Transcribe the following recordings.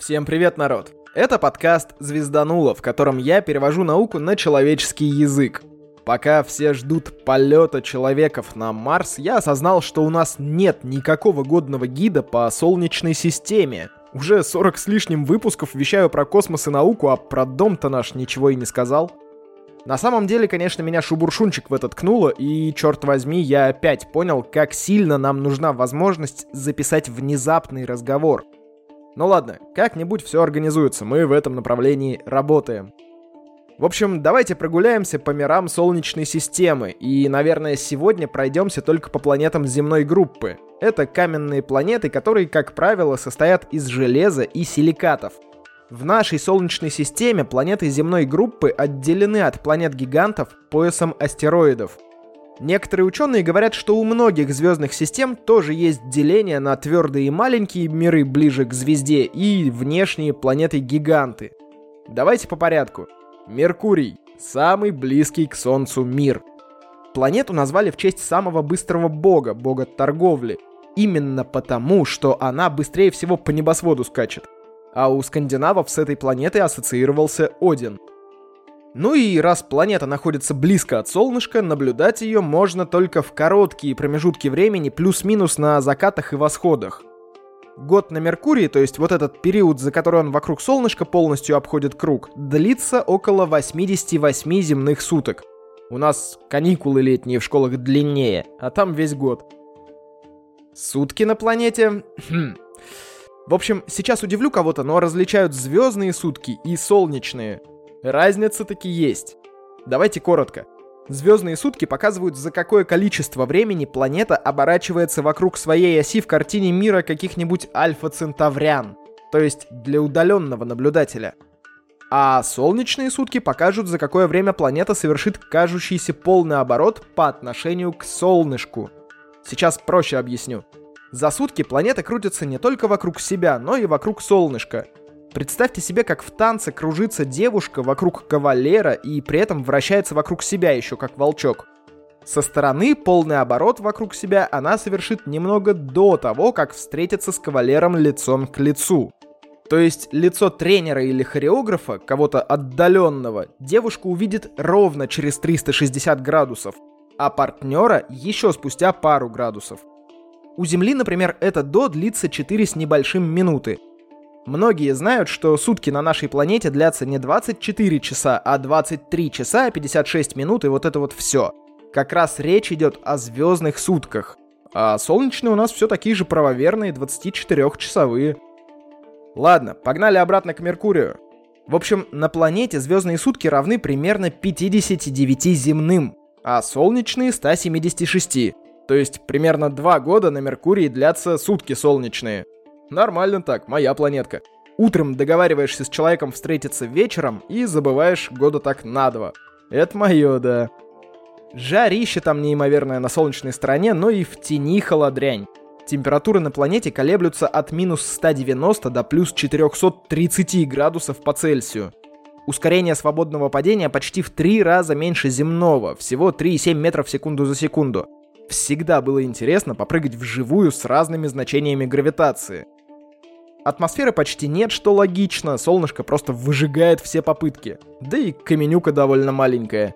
Всем привет, народ! Это подкаст «Звездануло», в котором я перевожу науку на человеческий язык. Пока все ждут полета человеков на Марс, я осознал, что у нас нет никакого годного гида по Солнечной системе. Уже 40 с лишним выпусков вещаю про космос и науку, а про дом-то наш ничего и не сказал. На самом деле, конечно, меня шубуршунчик в это ткнуло, и, черт возьми, я опять понял, как сильно нам нужна возможность записать внезапный разговор. Ну ладно, как-нибудь все организуется, мы в этом направлении работаем. В общем, давайте прогуляемся по мирам Солнечной системы, и, наверное, сегодня пройдемся только по планетам земной группы. Это каменные планеты, которые, как правило, состоят из железа и силикатов – в нашей Солнечной системе планеты земной группы отделены от планет-гигантов поясом астероидов. Некоторые ученые говорят, что у многих звездных систем тоже есть деление на твердые и маленькие миры ближе к звезде и внешние планеты-гиганты. Давайте по порядку. Меркурий – самый близкий к Солнцу мир. Планету назвали в честь самого быстрого бога, бога торговли. Именно потому, что она быстрее всего по небосводу скачет – а у скандинавов с этой планетой ассоциировался Один. Ну и раз планета находится близко от солнышка, наблюдать ее можно только в короткие промежутки времени плюс-минус на закатах и восходах. Год на Меркурии, то есть вот этот период, за который он вокруг солнышка полностью обходит круг, длится около 88 земных суток. У нас каникулы летние в школах длиннее, а там весь год. Сутки на планете... Хм, в общем, сейчас удивлю кого-то, но различают звездные сутки и солнечные. Разница таки есть. Давайте коротко. Звездные сутки показывают, за какое количество времени планета оборачивается вокруг своей оси в картине мира каких-нибудь альфа-центаврян, то есть для удаленного наблюдателя. А солнечные сутки покажут, за какое время планета совершит кажущийся полный оборот по отношению к солнышку. Сейчас проще объясню. За сутки планета крутится не только вокруг себя, но и вокруг солнышка. Представьте себе, как в танце кружится девушка вокруг кавалера и при этом вращается вокруг себя еще как волчок. Со стороны полный оборот вокруг себя она совершит немного до того, как встретится с кавалером лицом к лицу. То есть лицо тренера или хореографа, кого-то отдаленного, девушка увидит ровно через 360 градусов, а партнера еще спустя пару градусов. У Земли, например, это до длится 4 с небольшим минуты. Многие знают, что сутки на нашей планете длятся не 24 часа, а 23 часа 56 минут и вот это вот все. Как раз речь идет о звездных сутках. А солнечные у нас все такие же правоверные 24-часовые. Ладно, погнали обратно к Меркурию. В общем, на планете звездные сутки равны примерно 59 земным, а солнечные 176. То есть примерно два года на Меркурии длятся сутки солнечные. Нормально так, моя планетка. Утром договариваешься с человеком встретиться вечером и забываешь года так на два. Это мое, да. Жарище там неимоверное на солнечной стороне, но и в тени холодрянь. Температуры на планете колеблются от минус 190 до плюс 430 градусов по Цельсию. Ускорение свободного падения почти в три раза меньше земного, всего 3,7 метров в секунду за секунду всегда было интересно попрыгать вживую с разными значениями гравитации. Атмосферы почти нет, что логично, солнышко просто выжигает все попытки. Да и каменюка довольно маленькая.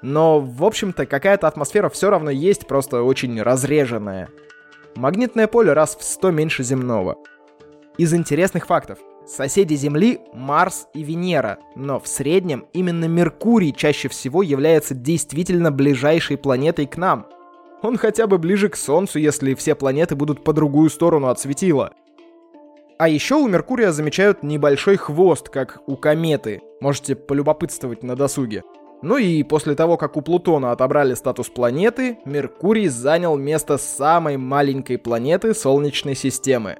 Но, в общем-то, какая-то атмосфера все равно есть, просто очень разреженная. Магнитное поле раз в 100 меньше земного. Из интересных фактов. Соседи Земли — Марс и Венера, но в среднем именно Меркурий чаще всего является действительно ближайшей планетой к нам — он хотя бы ближе к Солнцу, если все планеты будут по другую сторону от светила. А еще у Меркурия замечают небольшой хвост, как у кометы. Можете полюбопытствовать на досуге. Ну и после того, как у Плутона отобрали статус планеты, Меркурий занял место самой маленькой планеты Солнечной системы.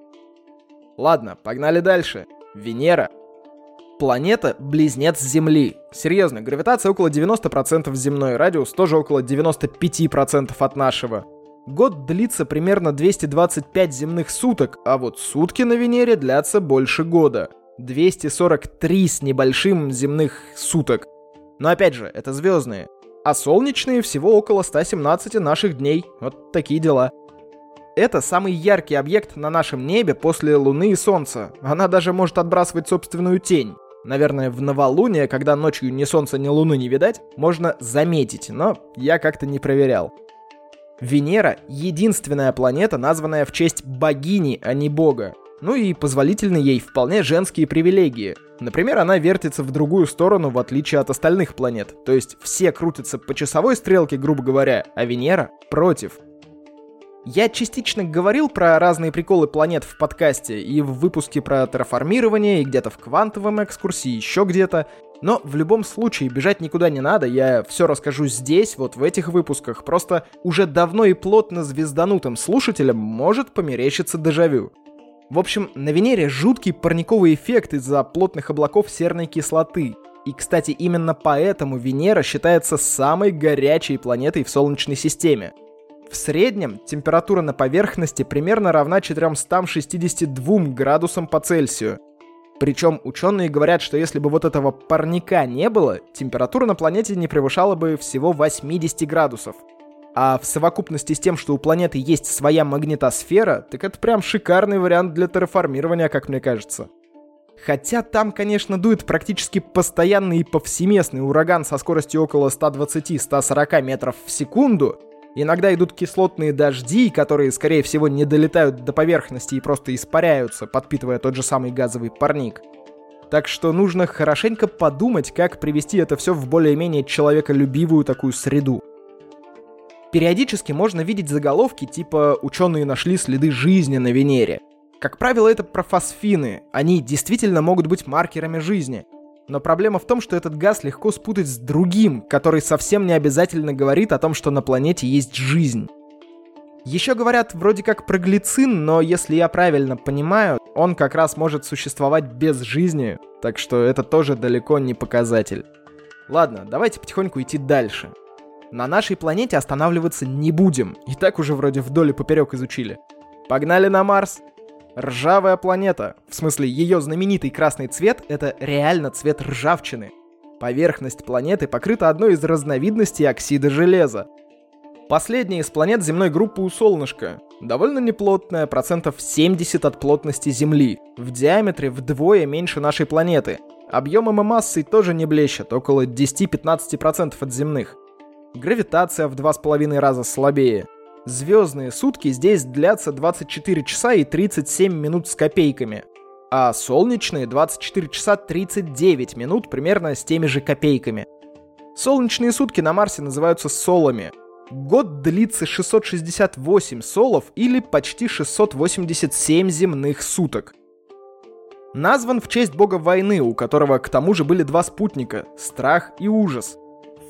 Ладно, погнали дальше. Венера — планета — близнец Земли. Серьезно, гравитация около 90% земной, радиус тоже около 95% от нашего. Год длится примерно 225 земных суток, а вот сутки на Венере длятся больше года. 243 с небольшим земных суток. Но опять же, это звездные. А солнечные всего около 117 наших дней. Вот такие дела. Это самый яркий объект на нашем небе после Луны и Солнца. Она даже может отбрасывать собственную тень. Наверное, в новолуние, когда ночью ни солнца, ни луны не видать, можно заметить, но я как-то не проверял. Венера — единственная планета, названная в честь богини, а не бога. Ну и позволительны ей вполне женские привилегии. Например, она вертится в другую сторону, в отличие от остальных планет. То есть все крутятся по часовой стрелке, грубо говоря, а Венера — против. Я частично говорил про разные приколы планет в подкасте, и в выпуске про терраформирование, и где-то в квантовом экскурсии, еще где-то. Но в любом случае бежать никуда не надо, я все расскажу здесь, вот в этих выпусках. Просто уже давно и плотно звезданутым слушателям может померещиться дежавю. В общем, на Венере жуткий парниковый эффект из-за плотных облаков серной кислоты. И, кстати, именно поэтому Венера считается самой горячей планетой в Солнечной системе. В среднем температура на поверхности примерно равна 462 градусам по Цельсию. Причем ученые говорят, что если бы вот этого парника не было, температура на планете не превышала бы всего 80 градусов. А в совокупности с тем, что у планеты есть своя магнитосфера, так это прям шикарный вариант для терраформирования, как мне кажется. Хотя там, конечно, дует практически постоянный и повсеместный ураган со скоростью около 120-140 метров в секунду, Иногда идут кислотные дожди, которые, скорее всего, не долетают до поверхности и просто испаряются, подпитывая тот же самый газовый парник. Так что нужно хорошенько подумать, как привести это все в более-менее человеколюбивую такую среду. Периодически можно видеть заголовки типа «Ученые нашли следы жизни на Венере». Как правило, это про фосфины. Они действительно могут быть маркерами жизни. Но проблема в том, что этот газ легко спутать с другим, который совсем не обязательно говорит о том, что на планете есть жизнь. Еще говорят вроде как про глицин, но если я правильно понимаю, он как раз может существовать без жизни, так что это тоже далеко не показатель. Ладно, давайте потихоньку идти дальше. На нашей планете останавливаться не будем, и так уже вроде вдоль и поперек изучили. Погнали на Марс! Ржавая планета. В смысле, ее знаменитый красный цвет — это реально цвет ржавчины. Поверхность планеты покрыта одной из разновидностей оксида железа. Последняя из планет земной группы у Солнышка. Довольно неплотная, процентов 70 от плотности Земли. В диаметре вдвое меньше нашей планеты. Объемом и массой тоже не блещет, около 10-15% от земных. Гравитация в 2,5 раза слабее. Звездные сутки здесь длятся 24 часа и 37 минут с копейками, а солнечные 24 часа 39 минут примерно с теми же копейками. Солнечные сутки на Марсе называются солами. Год длится 668 солов или почти 687 земных суток. Назван в честь бога войны, у которого к тому же были два спутника – Страх и Ужас.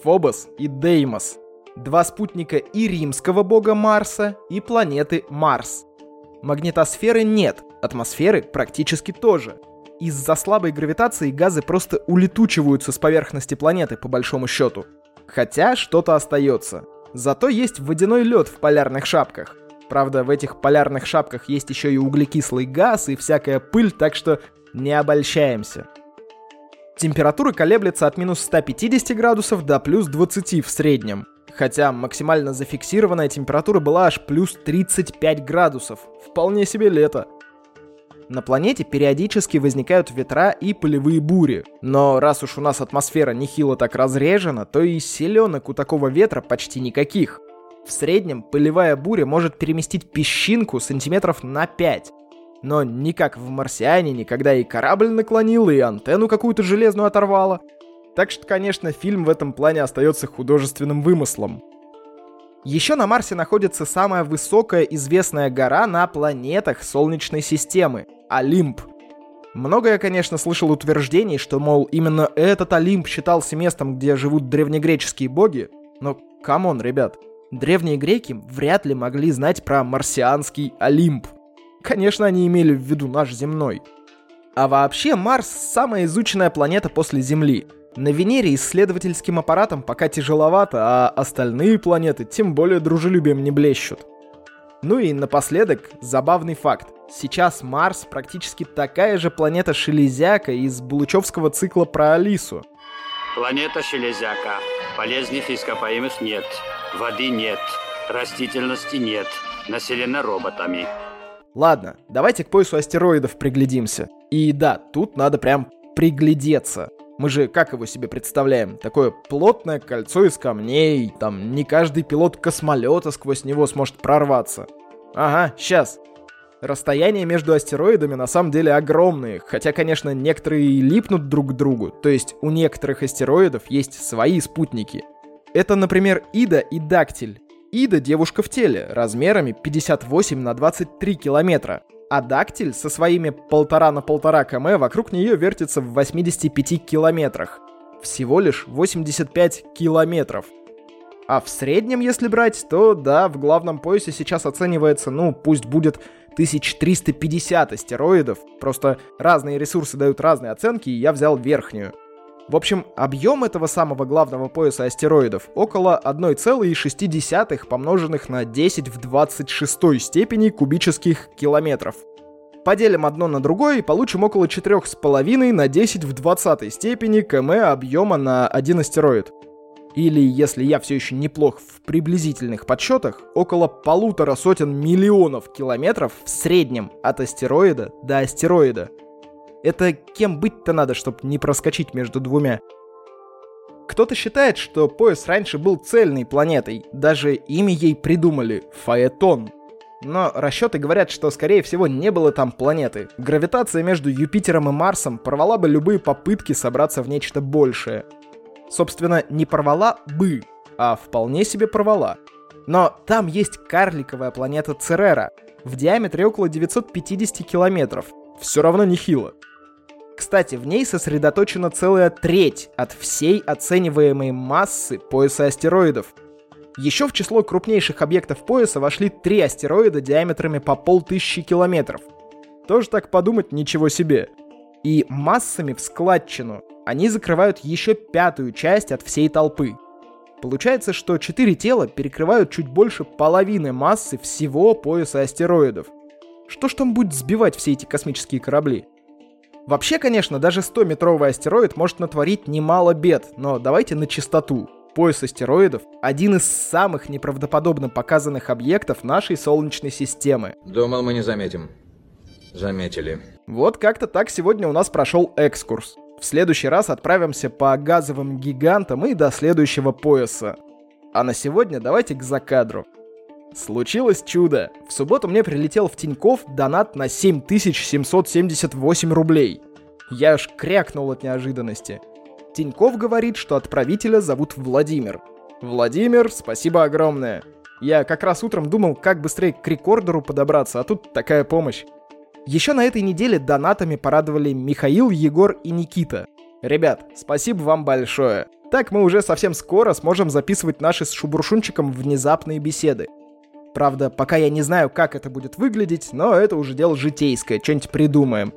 Фобос и Деймос – два спутника и римского бога Марса, и планеты Марс. Магнитосферы нет, атмосферы практически тоже. Из-за слабой гравитации газы просто улетучиваются с поверхности планеты, по большому счету. Хотя что-то остается. Зато есть водяной лед в полярных шапках. Правда, в этих полярных шапках есть еще и углекислый газ и всякая пыль, так что не обольщаемся. Температура колеблется от минус 150 градусов до плюс 20 в среднем хотя максимально зафиксированная температура была аж плюс 35 градусов. Вполне себе лето. На планете периодически возникают ветра и полевые бури, но раз уж у нас атмосфера нехило так разрежена, то и селенок у такого ветра почти никаких. В среднем полевая буря может переместить песчинку сантиметров на 5. Но не как в «Марсиане», когда и корабль наклонила, и антенну какую-то железную оторвала. Так что, конечно, фильм в этом плане остается художественным вымыслом. Еще на Марсе находится самая высокая известная гора на планетах Солнечной системы — Олимп. Много я, конечно, слышал утверждений, что, мол, именно этот Олимп считался местом, где живут древнегреческие боги, но come on, ребят, древние греки вряд ли могли знать про марсианский Олимп. Конечно, они имели в виду наш земной. А вообще Марс — самая изученная планета после Земли — на Венере исследовательским аппаратом пока тяжеловато, а остальные планеты тем более дружелюбием не блещут. Ну и напоследок, забавный факт. Сейчас Марс практически такая же планета-шелезяка из Булычевского цикла про Алису. Планета Шелезяка. Полезных ископаемых нет. Воды нет. Растительности нет, населена роботами. Ладно, давайте к поясу астероидов приглядимся. И да, тут надо прям приглядеться. Мы же как его себе представляем? Такое плотное кольцо из камней, там не каждый пилот космолета сквозь него сможет прорваться. Ага, сейчас. Расстояния между астероидами на самом деле огромные, хотя, конечно, некоторые липнут друг к другу, то есть у некоторых астероидов есть свои спутники. Это, например, Ида и Дактиль. Ида — девушка в теле, размерами 58 на 23 километра, а Дактиль со своими полтора на полтора км вокруг нее вертится в 85 километрах. Всего лишь 85 километров — а в среднем, если брать, то да, в главном поясе сейчас оценивается, ну, пусть будет 1350 астероидов. Просто разные ресурсы дают разные оценки, и я взял верхнюю. В общем, объем этого самого главного пояса астероидов около 1,6 помноженных на 10 в 26 степени кубических километров. Поделим одно на другое и получим около 4,5 на 10 в 20 степени км объема на один астероид. Или, если я все еще неплох в приблизительных подсчетах, около полутора сотен миллионов километров в среднем от астероида до астероида. Это кем быть-то надо, чтобы не проскочить между двумя? Кто-то считает, что пояс раньше был цельной планетой, даже имя ей придумали — Фаэтон. Но расчеты говорят, что, скорее всего, не было там планеты. Гравитация между Юпитером и Марсом порвала бы любые попытки собраться в нечто большее — собственно, не порвала бы, а вполне себе порвала. Но там есть карликовая планета Церера в диаметре около 950 километров. Все равно нехило. Кстати, в ней сосредоточена целая треть от всей оцениваемой массы пояса астероидов. Еще в число крупнейших объектов пояса вошли три астероида диаметрами по полтысячи километров. Тоже так подумать, ничего себе. И массами в складчину они закрывают еще пятую часть от всей толпы. Получается, что четыре тела перекрывают чуть больше половины массы всего пояса астероидов. Что ж там будет сбивать все эти космические корабли? Вообще, конечно, даже 100-метровый астероид может натворить немало бед, но давайте на чистоту. Пояс астероидов — один из самых неправдоподобно показанных объектов нашей Солнечной системы. Думал, мы не заметим. Заметили. Вот как-то так сегодня у нас прошел экскурс. В следующий раз отправимся по газовым гигантам и до следующего пояса. А на сегодня давайте к закадру. Случилось чудо. В субботу мне прилетел в Тиньков донат на 7778 рублей. Я аж крякнул от неожиданности. Тиньков говорит, что отправителя зовут Владимир. Владимир, спасибо огромное. Я как раз утром думал, как быстрее к рекордеру подобраться, а тут такая помощь. Еще на этой неделе донатами порадовали Михаил, Егор и Никита. Ребят, спасибо вам большое. Так мы уже совсем скоро сможем записывать наши с Шубуршунчиком внезапные беседы. Правда, пока я не знаю, как это будет выглядеть, но это уже дело житейское, что-нибудь придумаем.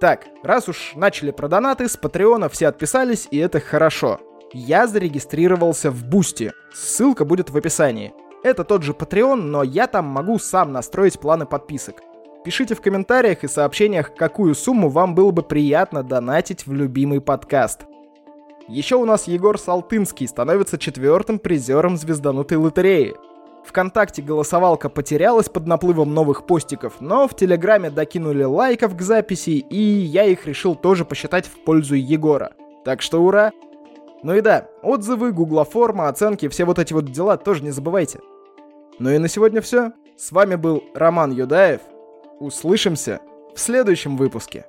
Так, раз уж начали про донаты, с Patreon а все отписались, и это хорошо. Я зарегистрировался в Boosty. Ссылка будет в описании. Это тот же Patreon, но я там могу сам настроить планы подписок. Пишите в комментариях и сообщениях, какую сумму вам было бы приятно донатить в любимый подкаст. Еще у нас Егор Салтынский становится четвертым призером звезданутой лотереи. Вконтакте голосовалка потерялась под наплывом новых постиков, но в Телеграме докинули лайков к записи, и я их решил тоже посчитать в пользу Егора. Так что ура! Ну и да, отзывы, гуглоформа, оценки, все вот эти вот дела тоже не забывайте. Ну и на сегодня все. С вами был Роман Юдаев. Услышимся в следующем выпуске.